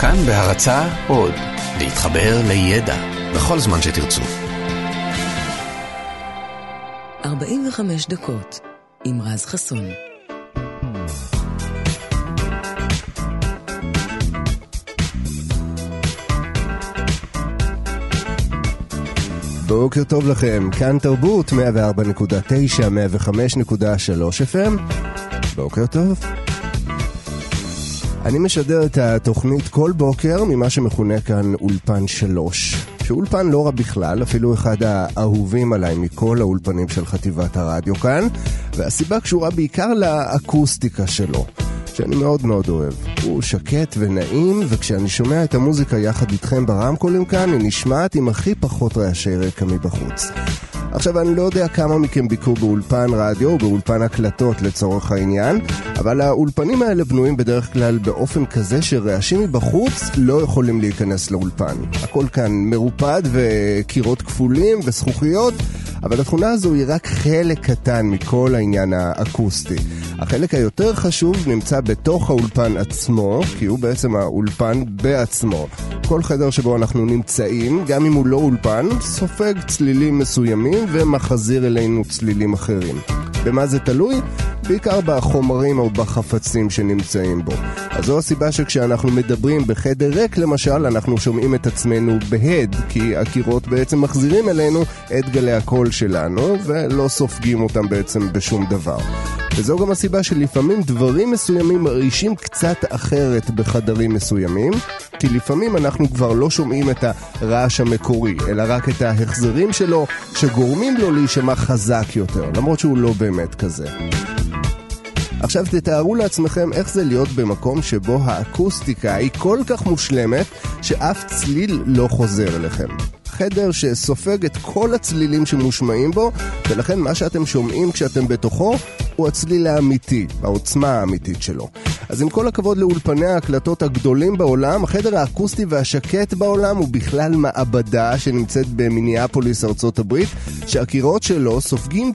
כאן בהרצה עוד, להתחבר לידע בכל זמן שתרצו. 45 דקות עם רז חסון. בוקר טוב לכם, כאן תרבות 104.9, 105.3 FM. בוקר טוב. אני משדר את התוכנית כל בוקר ממה שמכונה כאן אולפן שלוש. שאולפן לא רע בכלל, אפילו אחד האהובים עליי מכל האולפנים של חטיבת הרדיו כאן, והסיבה קשורה בעיקר לאקוסטיקה שלו. שאני מאוד מאוד אוהב. הוא שקט ונעים, וכשאני שומע את המוזיקה יחד איתכם ברמקולים כאן, היא נשמעת עם הכי פחות רעשי רקע מבחוץ. עכשיו, אני לא יודע כמה מכם ביקרו באולפן רדיו או באולפן הקלטות לצורך העניין, אבל האולפנים האלה בנויים בדרך כלל באופן כזה שרעשים מבחוץ לא יכולים להיכנס לאולפן. הכל כאן מרופד וקירות כפולים וזכוכיות, אבל התכונה הזו היא רק חלק קטן מכל העניין האקוסטי. החלק היותר חשוב נמצא בתוך האולפן עצמו, כי הוא בעצם האולפן בעצמו. כל חדר שבו אנחנו נמצאים, גם אם הוא לא אולפן, סופג צלילים מסוימים ומחזיר אלינו צלילים אחרים. במה זה תלוי? בעיקר בחומרים או בחפצים שנמצאים בו. אז זו הסיבה שכשאנחנו מדברים בחדר ריק למשל, אנחנו שומעים את עצמנו בהד, כי הקירות בעצם מחזירים אלינו את גלי הקול שלנו, ולא סופגים אותם בעצם בשום דבר. וזו גם הסיבה שלפעמים דברים מסוימים מרעישים קצת אחרת בחדרים מסוימים, כי לפעמים אנחנו כבר לא שומעים את הרעש המקורי, אלא רק את ההחזרים שלו, שגורמים לו להישמע חזק יותר, למרות שהוא לא באמת כזה. עכשיו תתארו לעצמכם איך זה להיות במקום שבו האקוסטיקה היא כל כך מושלמת שאף צליל לא חוזר אליכם. חדר שסופג את כל הצלילים שמושמעים בו, ולכן מה שאתם שומעים כשאתם בתוכו הוא הצליל האמיתי, העוצמה האמיתית שלו. אז עם כל הכבוד לאולפני ההקלטות הגדולים בעולם, החדר האקוסטי והשקט בעולם הוא בכלל מעבדה שנמצאת במיניאפוליס, ארצות הברית, שהקירות שלו סופגים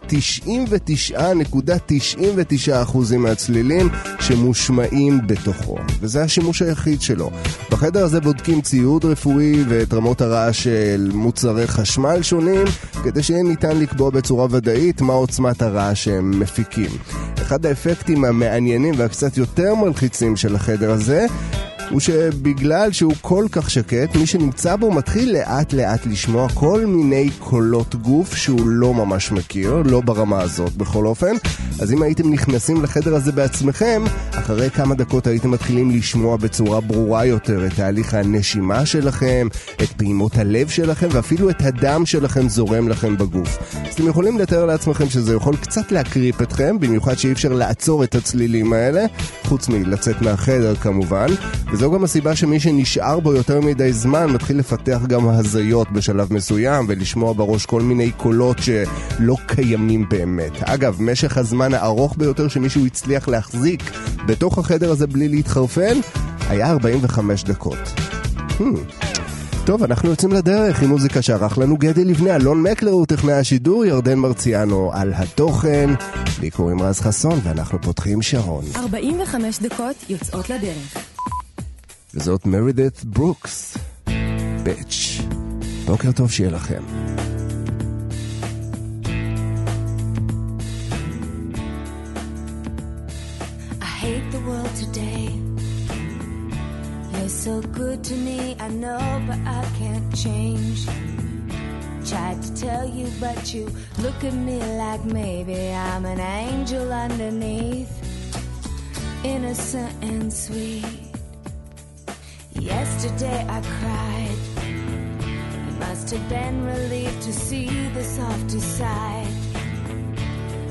99.99% מהצלילים שמושמעים בתוכו. וזה השימוש היחיד שלו. בחדר הזה בודקים ציוד רפואי ואת רמות הרעש של מוצרי חשמל שונים, כדי שיהיה ניתן לקבוע בצורה ודאית מה עוצמת הרעש שהם מפיקים. אחד האפקטים המעניינים והקצת יותר מלחיצים של החדר הזה הוא שבגלל שהוא כל כך שקט, מי שנמצא בו מתחיל לאט לאט לשמוע כל מיני קולות גוף שהוא לא ממש מכיר, לא ברמה הזאת בכל אופן. אז אם הייתם נכנסים לחדר הזה בעצמכם, אחרי כמה דקות הייתם מתחילים לשמוע בצורה ברורה יותר את תהליך הנשימה שלכם, את פעימות הלב שלכם, ואפילו את הדם שלכם זורם לכם בגוף. אז אתם יכולים לתאר לעצמכם שזה יכול קצת להקריפ אתכם, במיוחד שאי אפשר לעצור את הצלילים האלה, חוץ מלצאת מהחדר כמובן. וזו גם הסיבה שמי שנשאר בו יותר מדי זמן מתחיל לפתח גם הזיות בשלב מסוים ולשמוע בראש כל מיני קולות שלא קיימים באמת. אגב, משך הזמן הארוך ביותר שמישהו הצליח להחזיק בתוך החדר הזה בלי להתחרפן היה 45 דקות. Hmm. טוב, אנחנו יוצאים לדרך עם מוזיקה שערך לנו גדי לבנה, אלון מקלר הוא טכנאי השידור, ירדן מרציאנו על התוכן. לי קוראים רז חסון ואנחנו פותחים שעון. 45 דקות יוצאות לדרך. וזאת מרידית ברוקס, ביץ'. בוקר טוב שיהיה לכם. so good to me, I know, but I can't change. Tried to tell you, but you look at me like maybe I'm an angel underneath, innocent and sweet. Yesterday I cried. You must have been relieved to see the softer side.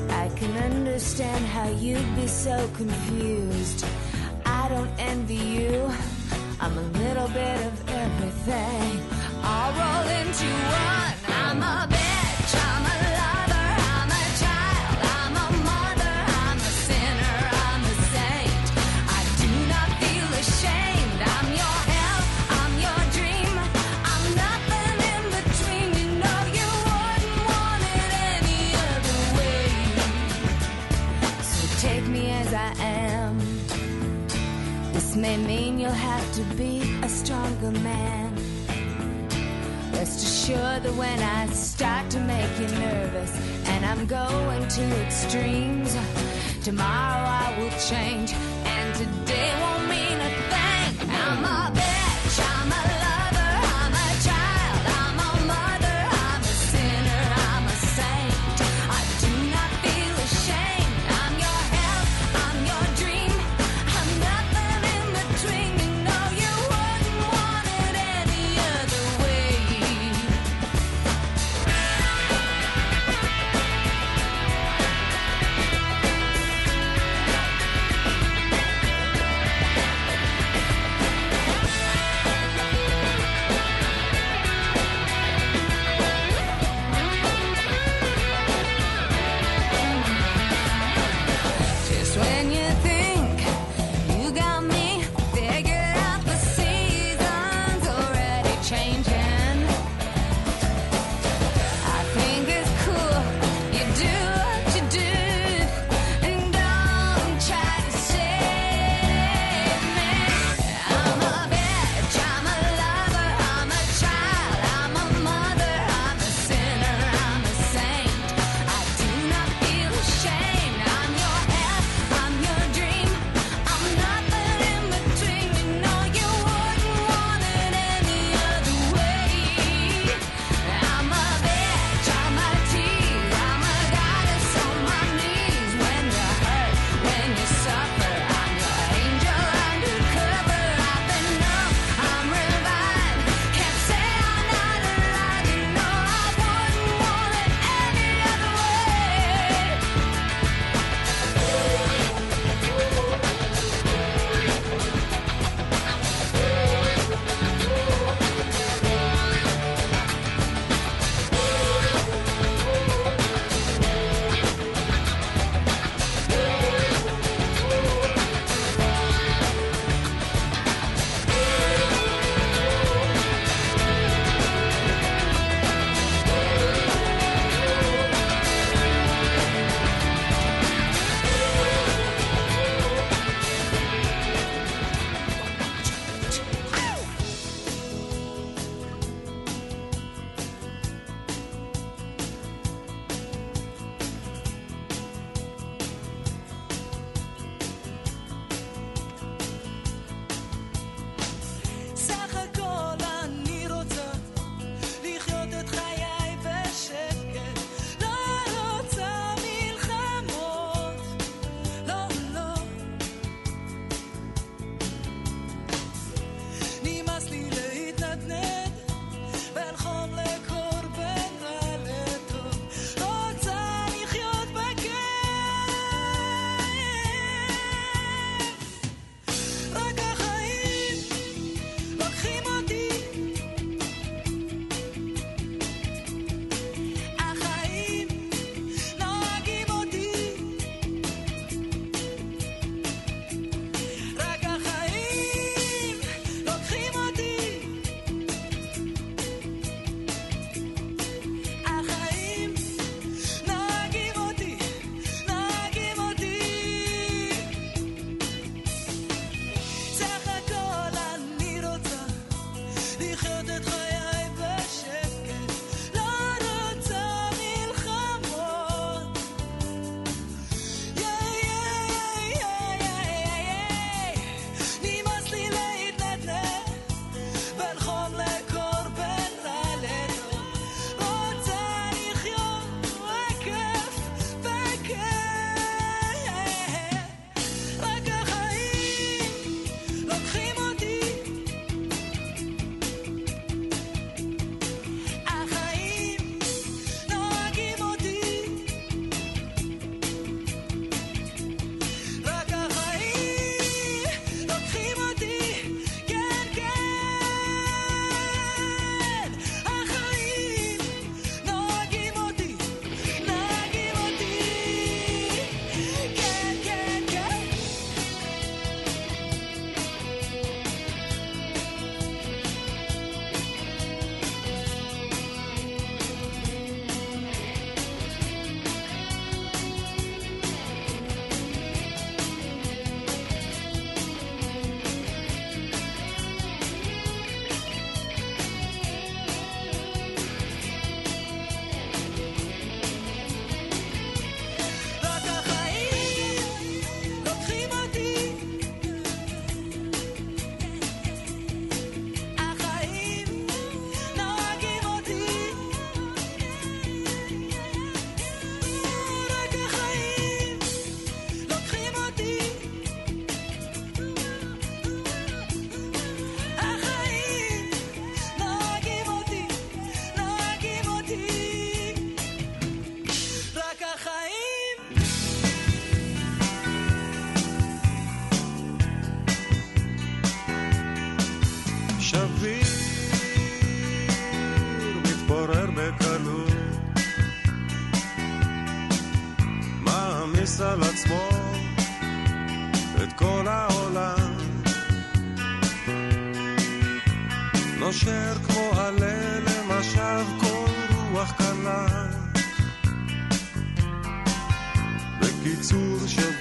I can understand how you'd be so confused. I don't envy you. I'm a little bit of everything. I'll roll into one. I'm a may mean you'll have to be a stronger man. Rest assured that when I start to make you nervous and I'm going to extremes, tomorrow I will change and today won't mean a thing. I'm a bitch, I'm a על עצמו את כל העולם. נושר כמו עלה למשב כל רוח קלה. בקיצור של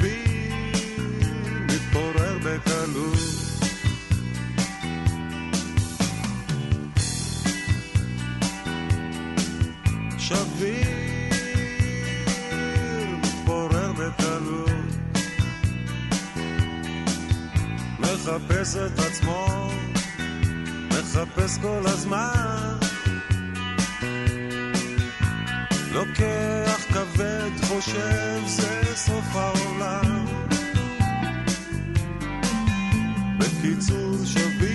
מחפש את עצמו, מחפש כל הזמן. לוקח כבד, חושב זה סוף העולם. בקיצור שווים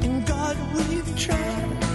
And God, we've tried.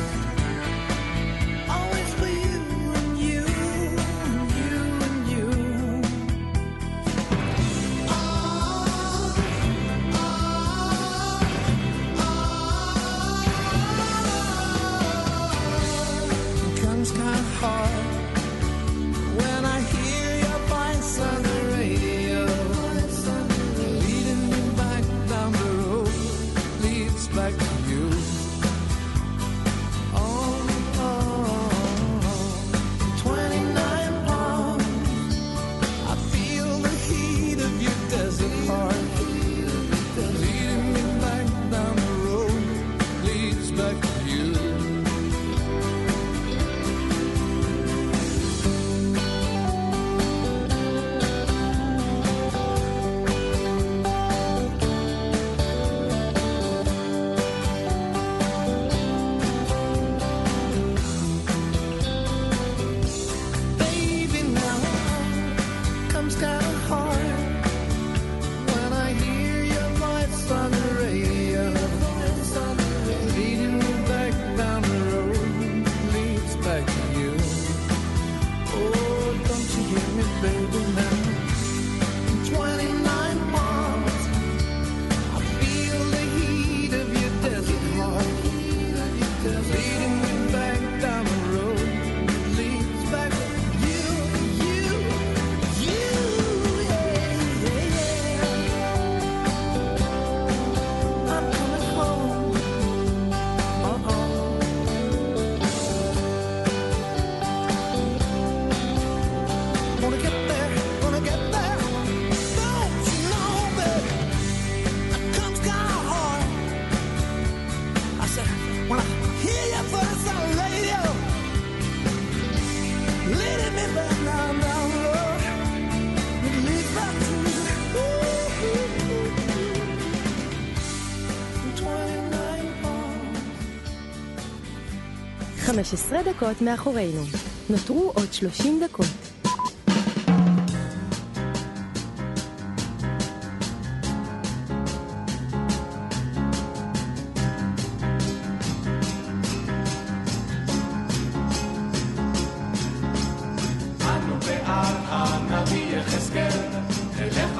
15 דקות מאחורינו. נותרו עוד 30 דקות.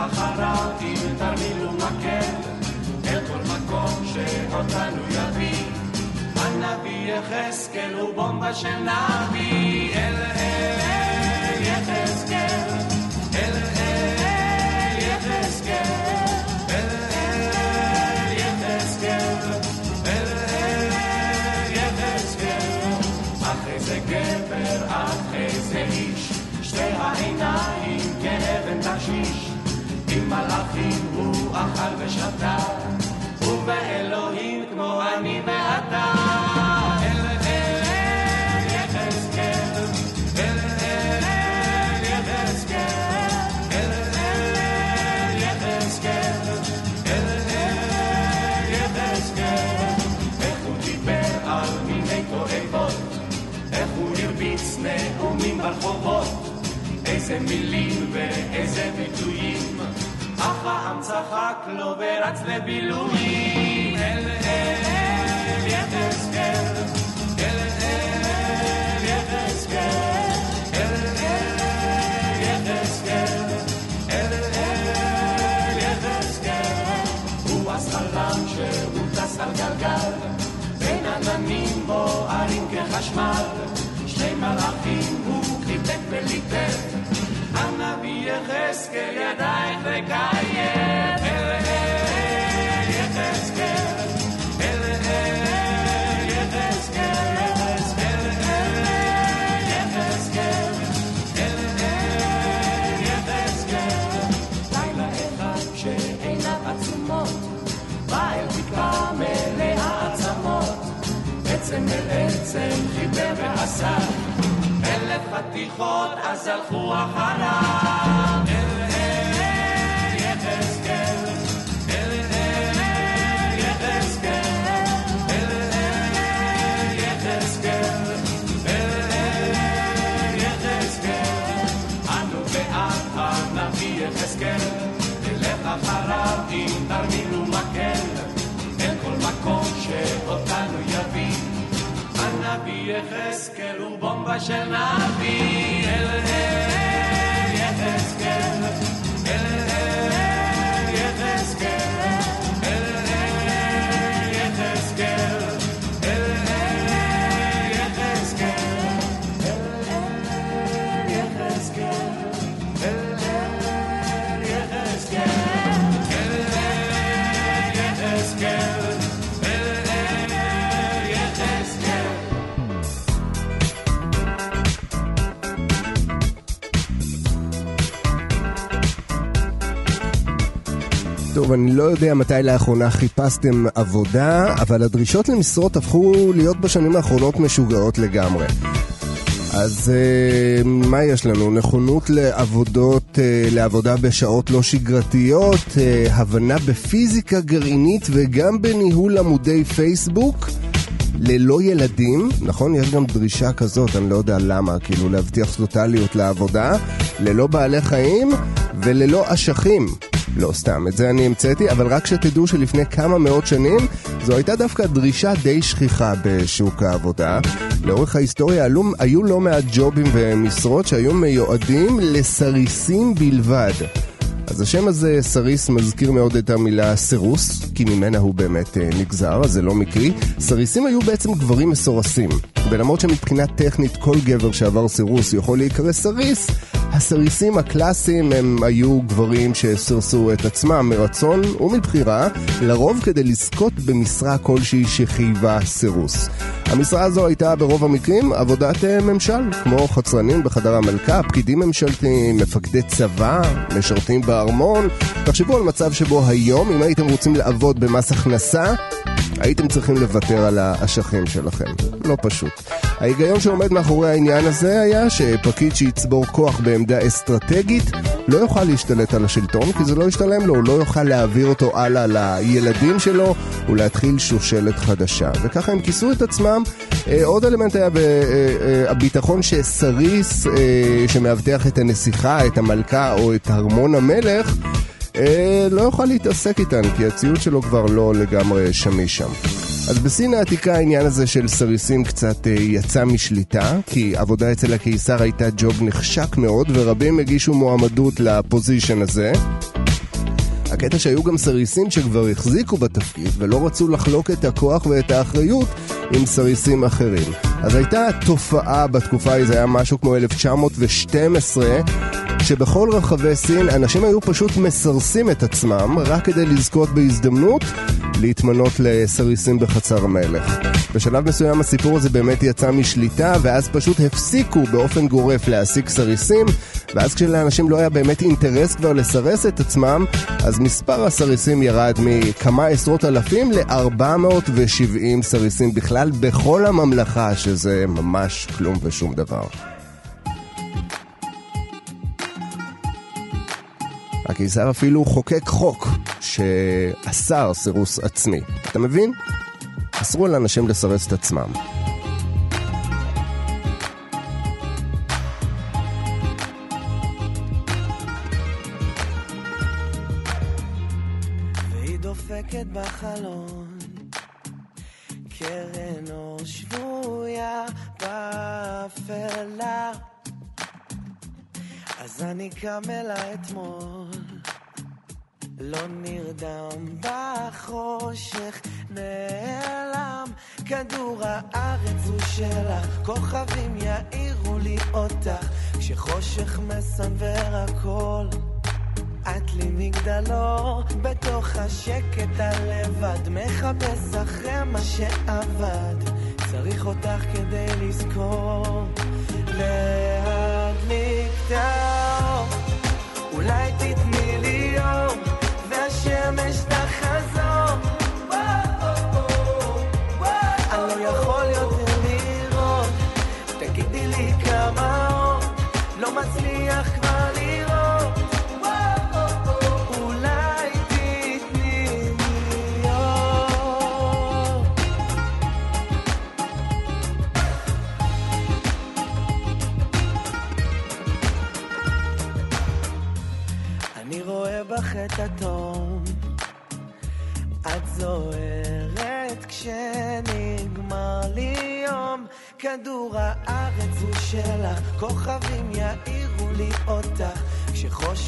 אחריו עם תרמיל ומקל, אל כל מקום שאותנו יביא. יחזקאל הוא בומבה של נביא, אל אל יחזקאל, אל אל יחזקאל, גבר, אחרי זה איש, שתי העיניים כאבן תשיש. עם מלאכים הוא אכל ושתה, ובאלוהים כמו אני ואתה. איזה מילים ואיזה ביטויים, אך העם צחק לו ורץ לבילויים. אל אל יחזקאל, אל אל יחזקאל, על גלגל, בין עננים בוערים כחשמל, שני מלאכים יחזקאל ידייך לקיים. אל אל יחזקאל, אל אל יחזקאל, אל אל יחזקאל, אל אל יחזקאל. לילה אחד שעיניו עצומות, בא אל תקווה מלאה עצמות, עצם אל עצם חיבר ועשה, אלף חתיכות אז הלכו אחריו. הנביא יחזקאל, נלך אחריו עם תרמיל ומקל, אל כל מקום שאותנו יביא. הנביא יחזקאל הוא בומבה של נביא, אל אל יחזקאל, אל אל יחזקאל, אני לא יודע מתי לאחרונה חיפשתם עבודה, אבל הדרישות למשרות הפכו להיות בשנים האחרונות משוגעות לגמרי. אז uh, מה יש לנו? נכונות לעבודות, uh, לעבודה בשעות לא שגרתיות, uh, הבנה בפיזיקה גרעינית וגם בניהול עמודי פייסבוק. ללא ילדים, נכון? יש גם דרישה כזאת, אני לא יודע למה, כאילו להבטיח טוטליות לעבודה, ללא בעלי חיים וללא אשכים. לא סתם, את זה אני המצאתי, אבל רק שתדעו שלפני כמה מאות שנים זו הייתה דווקא דרישה די שכיחה בשוק העבודה. לאורך ההיסטוריה עלו, היו לא מעט ג'ובים ומשרות שהיו מיועדים לסריסים בלבד. אז השם הזה, סריס, מזכיר מאוד את המילה סירוס, כי ממנה הוא באמת אה, נגזר, אז זה לא מקרי. סריסים היו בעצם גברים מסורסים. ולמרות שמבחינה טכנית כל גבר שעבר סירוס יכול להיקרא סריס, הסריסים הקלאסיים הם היו גברים שסירסו את עצמם מרצון ומבחירה, לרוב כדי לזכות במשרה כלשהי שחייבה סירוס. המשרה הזו הייתה ברוב המקרים עבודת אה, ממשל, כמו חצרנים בחדר המלכה, פקידים ממשלתיים, מפקדי צבא, משרתים בארמון. תחשבו על מצב שבו היום, אם הייתם רוצים לעבוד במס הכנסה, הייתם צריכים לוותר על האשכים שלכם. לא פשוט. ההיגיון שעומד מאחורי העניין הזה היה שפקיד שיצבור כוח בעמדה אסטרטגית לא יוכל להשתלט על השלטון כי זה לא ישתלם לו, הוא לא יוכל להעביר אותו הלאה לילדים שלו ולהתחיל שושלת חדשה. וככה הם כיסו את עצמם. אה, עוד אלמנט היה אה, אה, שסריס שמאבטח את הנסיכה, את המלכה או את ארמון המלך אה, לא יוכל להתעסק איתן, כי הציוד שלו כבר לא לגמרי שמיש שם. אז בסין העתיקה העניין הזה של סריסים קצת אה, יצא משליטה, כי עבודה אצל הקיסר הייתה ג'וב נחשק מאוד, ורבים הגישו מועמדות לפוזיישן הזה. הקטע שהיו גם סריסים שכבר החזיקו בתפקיד ולא רצו לחלוק את הכוח ואת האחריות עם סריסים אחרים. אז הייתה תופעה בתקופה ההיא, זה היה משהו כמו 1912, שבכל רחבי סין אנשים היו פשוט מסרסים את עצמם רק כדי לזכות בהזדמנות להתמנות לסריסים בחצר המלך. בשלב מסוים הסיפור הזה באמת יצא משליטה ואז פשוט הפסיקו באופן גורף להעסיק סריסים ואז כשלאנשים לא היה באמת אינטרס כבר לסרס את עצמם אז מספר הסריסים ירד מכמה עשרות אלפים ל-470 סריסים בכלל בכל הממלכה שזה ממש כלום ושום דבר. הקיסר אפילו חוקק חוק שאסר סירוס עצמי. אתה מבין? אסרו על אנשים לסרס את עצמם. דופקת בחלון, קם אלה אתמול, לא נרדם בחושך, נעלם. כדור הארץ הוא שלך, כוכבים יאירו לי אותך, כשחושך מסנוור הכל. את לי מגדלור, בתוך השקט הלבד, מחפש אחרי מה שאבד, צריך אותך כדי לזכור,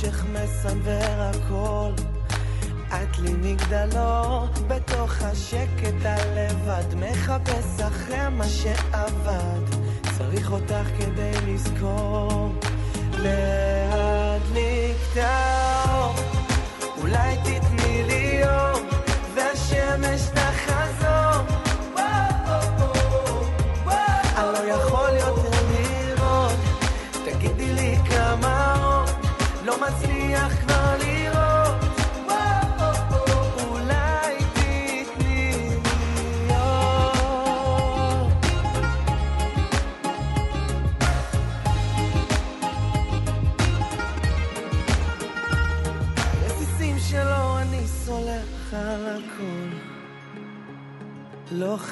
כשחושך מסנוור הכל. את לי מגדלור, בתוך השקט הלבד, מחפש אחרי מה שאבד, צריך אותך כדי לזכור, להדליק את האור,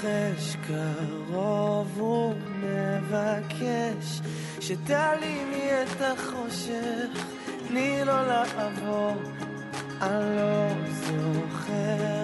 מתרחש, קרוב הוא שתעלימי את החושך, תני לו לעבור, אני לא זוכר.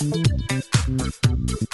Thank you.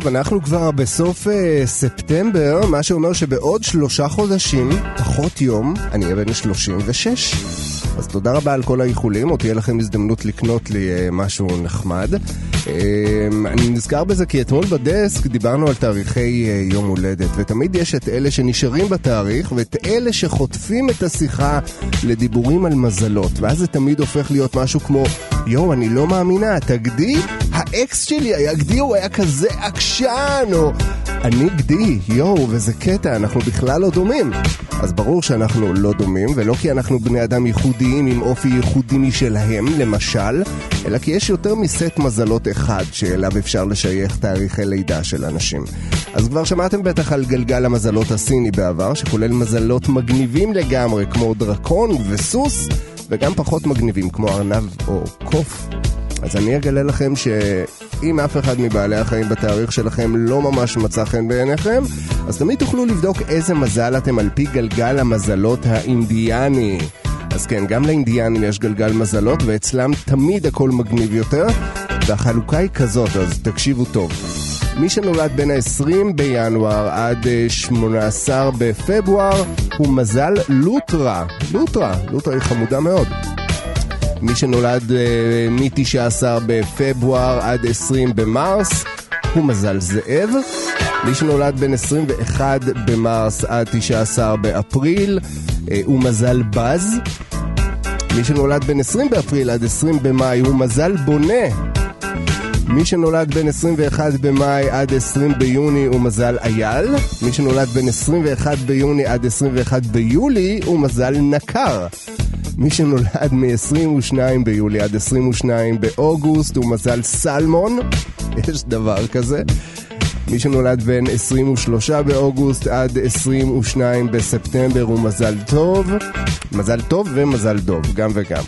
טוב, אנחנו כבר בסוף uh, ספטמבר, מה שאומר שבעוד שלושה חודשים, פחות יום, אני אהיה בן 36. אז תודה רבה על כל האיחולים, עוד תהיה לכם הזדמנות לקנות לי uh, משהו נחמד. Uh, אני נזכר בזה כי אתמול בדסק דיברנו על תאריכי uh, יום הולדת, ותמיד יש את אלה שנשארים בתאריך, ואת אלה שחוטפים את השיחה לדיבורים על מזלות, ואז זה תמיד הופך להיות משהו כמו, יואו, אני לא מאמינה, תגדי, האקס שלי היה גדי, הוא היה כזה עקשן, או אני גדי, יואו, וזה קטע, אנחנו בכלל לא דומים. אז ברור שאנחנו לא דומים, ולא כי אנחנו בני אדם ייחודיים עם אופי ייחודי משלהם, למשל, אלא כי יש יותר מסט מזלות אחד שאליו אפשר לשייך תאריכי לידה של אנשים. אז כבר שמעתם בטח על גלגל המזלות הסיני בעבר, שכולל מזלות מגניבים לגמרי, כמו דרקון וסוס, וגם פחות מגניבים, כמו ארנב או קוף. אז אני אגלה לכם שאם אף אחד מבעלי החיים בתאריך שלכם לא ממש מצא חן בעיניכם, אז תמיד תוכלו לבדוק איזה מזל אתם על פי גלגל המזלות האינדיאני. אז כן, גם לאינדיאנים יש גלגל מזלות, ואצלם תמיד הכל מגניב יותר, והחלוקה היא כזאת, אז תקשיבו טוב. מי שנולד בין ה-20 בינואר עד אה, 18 בפברואר הוא מזל לוטרה. לוטרה, לוטרה היא חמודה מאוד. מי שנולד אה, מ-19 בפברואר עד 20 במרס הוא מזל זאב. מי שנולד בין 21 במרס עד 19 באפריל אה, הוא מזל בז. מי שנולד בין 20 באפריל עד 20 במאי הוא מזל בונה. מי שנולד בין 21 במאי עד 20 ביוני הוא מזל אייל. מי שנולד בין 21 ביוני עד 21 ביולי הוא מזל נקר. מי שנולד מ-22 ביולי עד 22 באוגוסט הוא מזל סלמון, יש דבר כזה. מי שנולד בין 23 באוגוסט עד 22 בספטמבר הוא מזל טוב, מזל טוב ומזל דוב, גם וגם.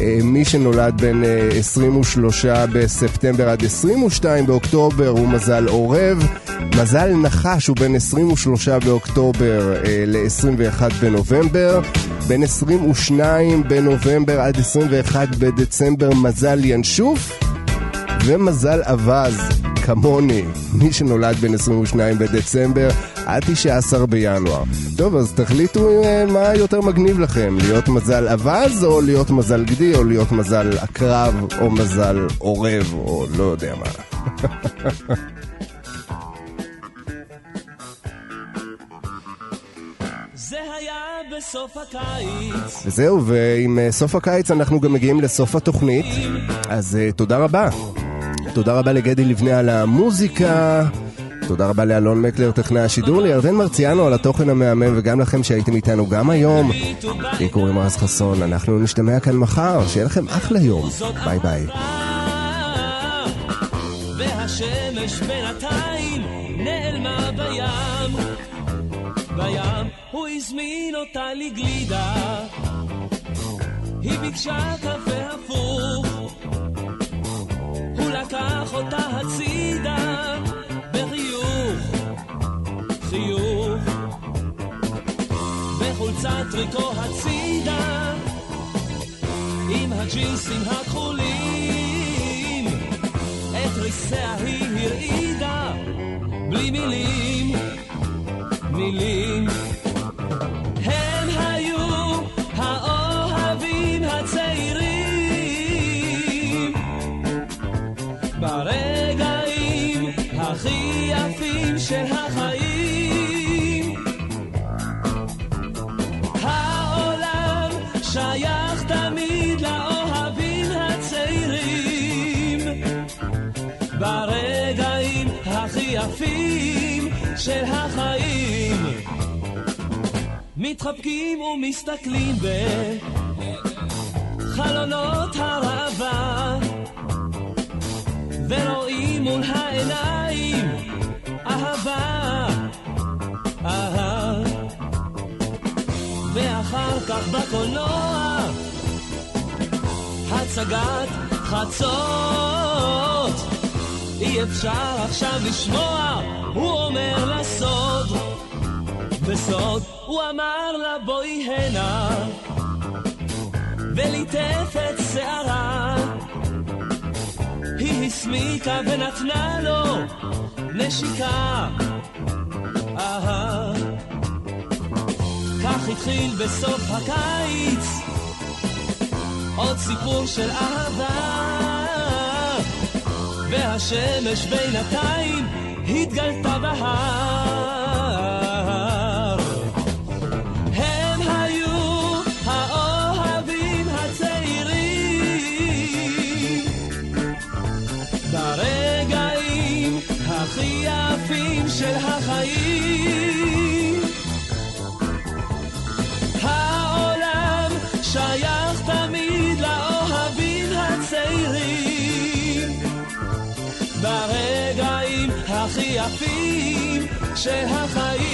אה, מי שנולד בין אה, 23 בספטמבר עד 22 באוקטובר הוא מזל עורב, מזל נחש הוא בין 23 באוקטובר אה, ל-21 בנובמבר, בין 22 בנובמבר עד 21 בדצמבר מזל ינשוף, ומזל אווז, כמוני, מי שנולד בין 22 בדצמבר עד 19 בינואר. טוב, אז תחליטו אה, מה יותר מגניב לכם, להיות מזל אווז או להיות מזל גדי או להיות מזל עקרב או מזל עורב או לא יודע מה. בסוף הקיץ. וזהו, ועם אה, סוף הקיץ אנחנו גם מגיעים לסוף התוכנית, אז אה, תודה רבה. תודה רבה לגדי לבנה על המוזיקה. תודה רבה לאלון מקלר, טכנאי השידור, לירדן מרציאנו על התוכן המהמם, וגם לכם שהייתם איתנו גם היום. לי קוראים רז חסון, אנחנו נשתמע כאן מחר, שיהיה לכם אחלה יום. ביי ביי. והשמש בינתיים נעלמה בים. בים הוא הזמין אותה לגלידה. היא ביקשה קפה הפוך. לקח אותה הצידה בחיוך, חיוך. בחולצת טריקו הצידה עם הג'ינסים הכחולים את ריסיה היא הרעידה בלי מילים, מילים. של החיים. מתחבקים ומסתכלים בחלונות הראווה ורואים מול העיניים אהבה, אהה. ואחר כך בקולנוע הצגת חצות אי אפשר עכשיו לשמוע הוא אומר לסוד. בסוד הוא אמר לה בואי הנה וליטף את שערה. היא הסמיקה ונתנה לו נשיקה. אהה. כך התחיל בסוף הקיץ עוד סיפור של אהבה והשמש בינתיים התגלתה בהר יפים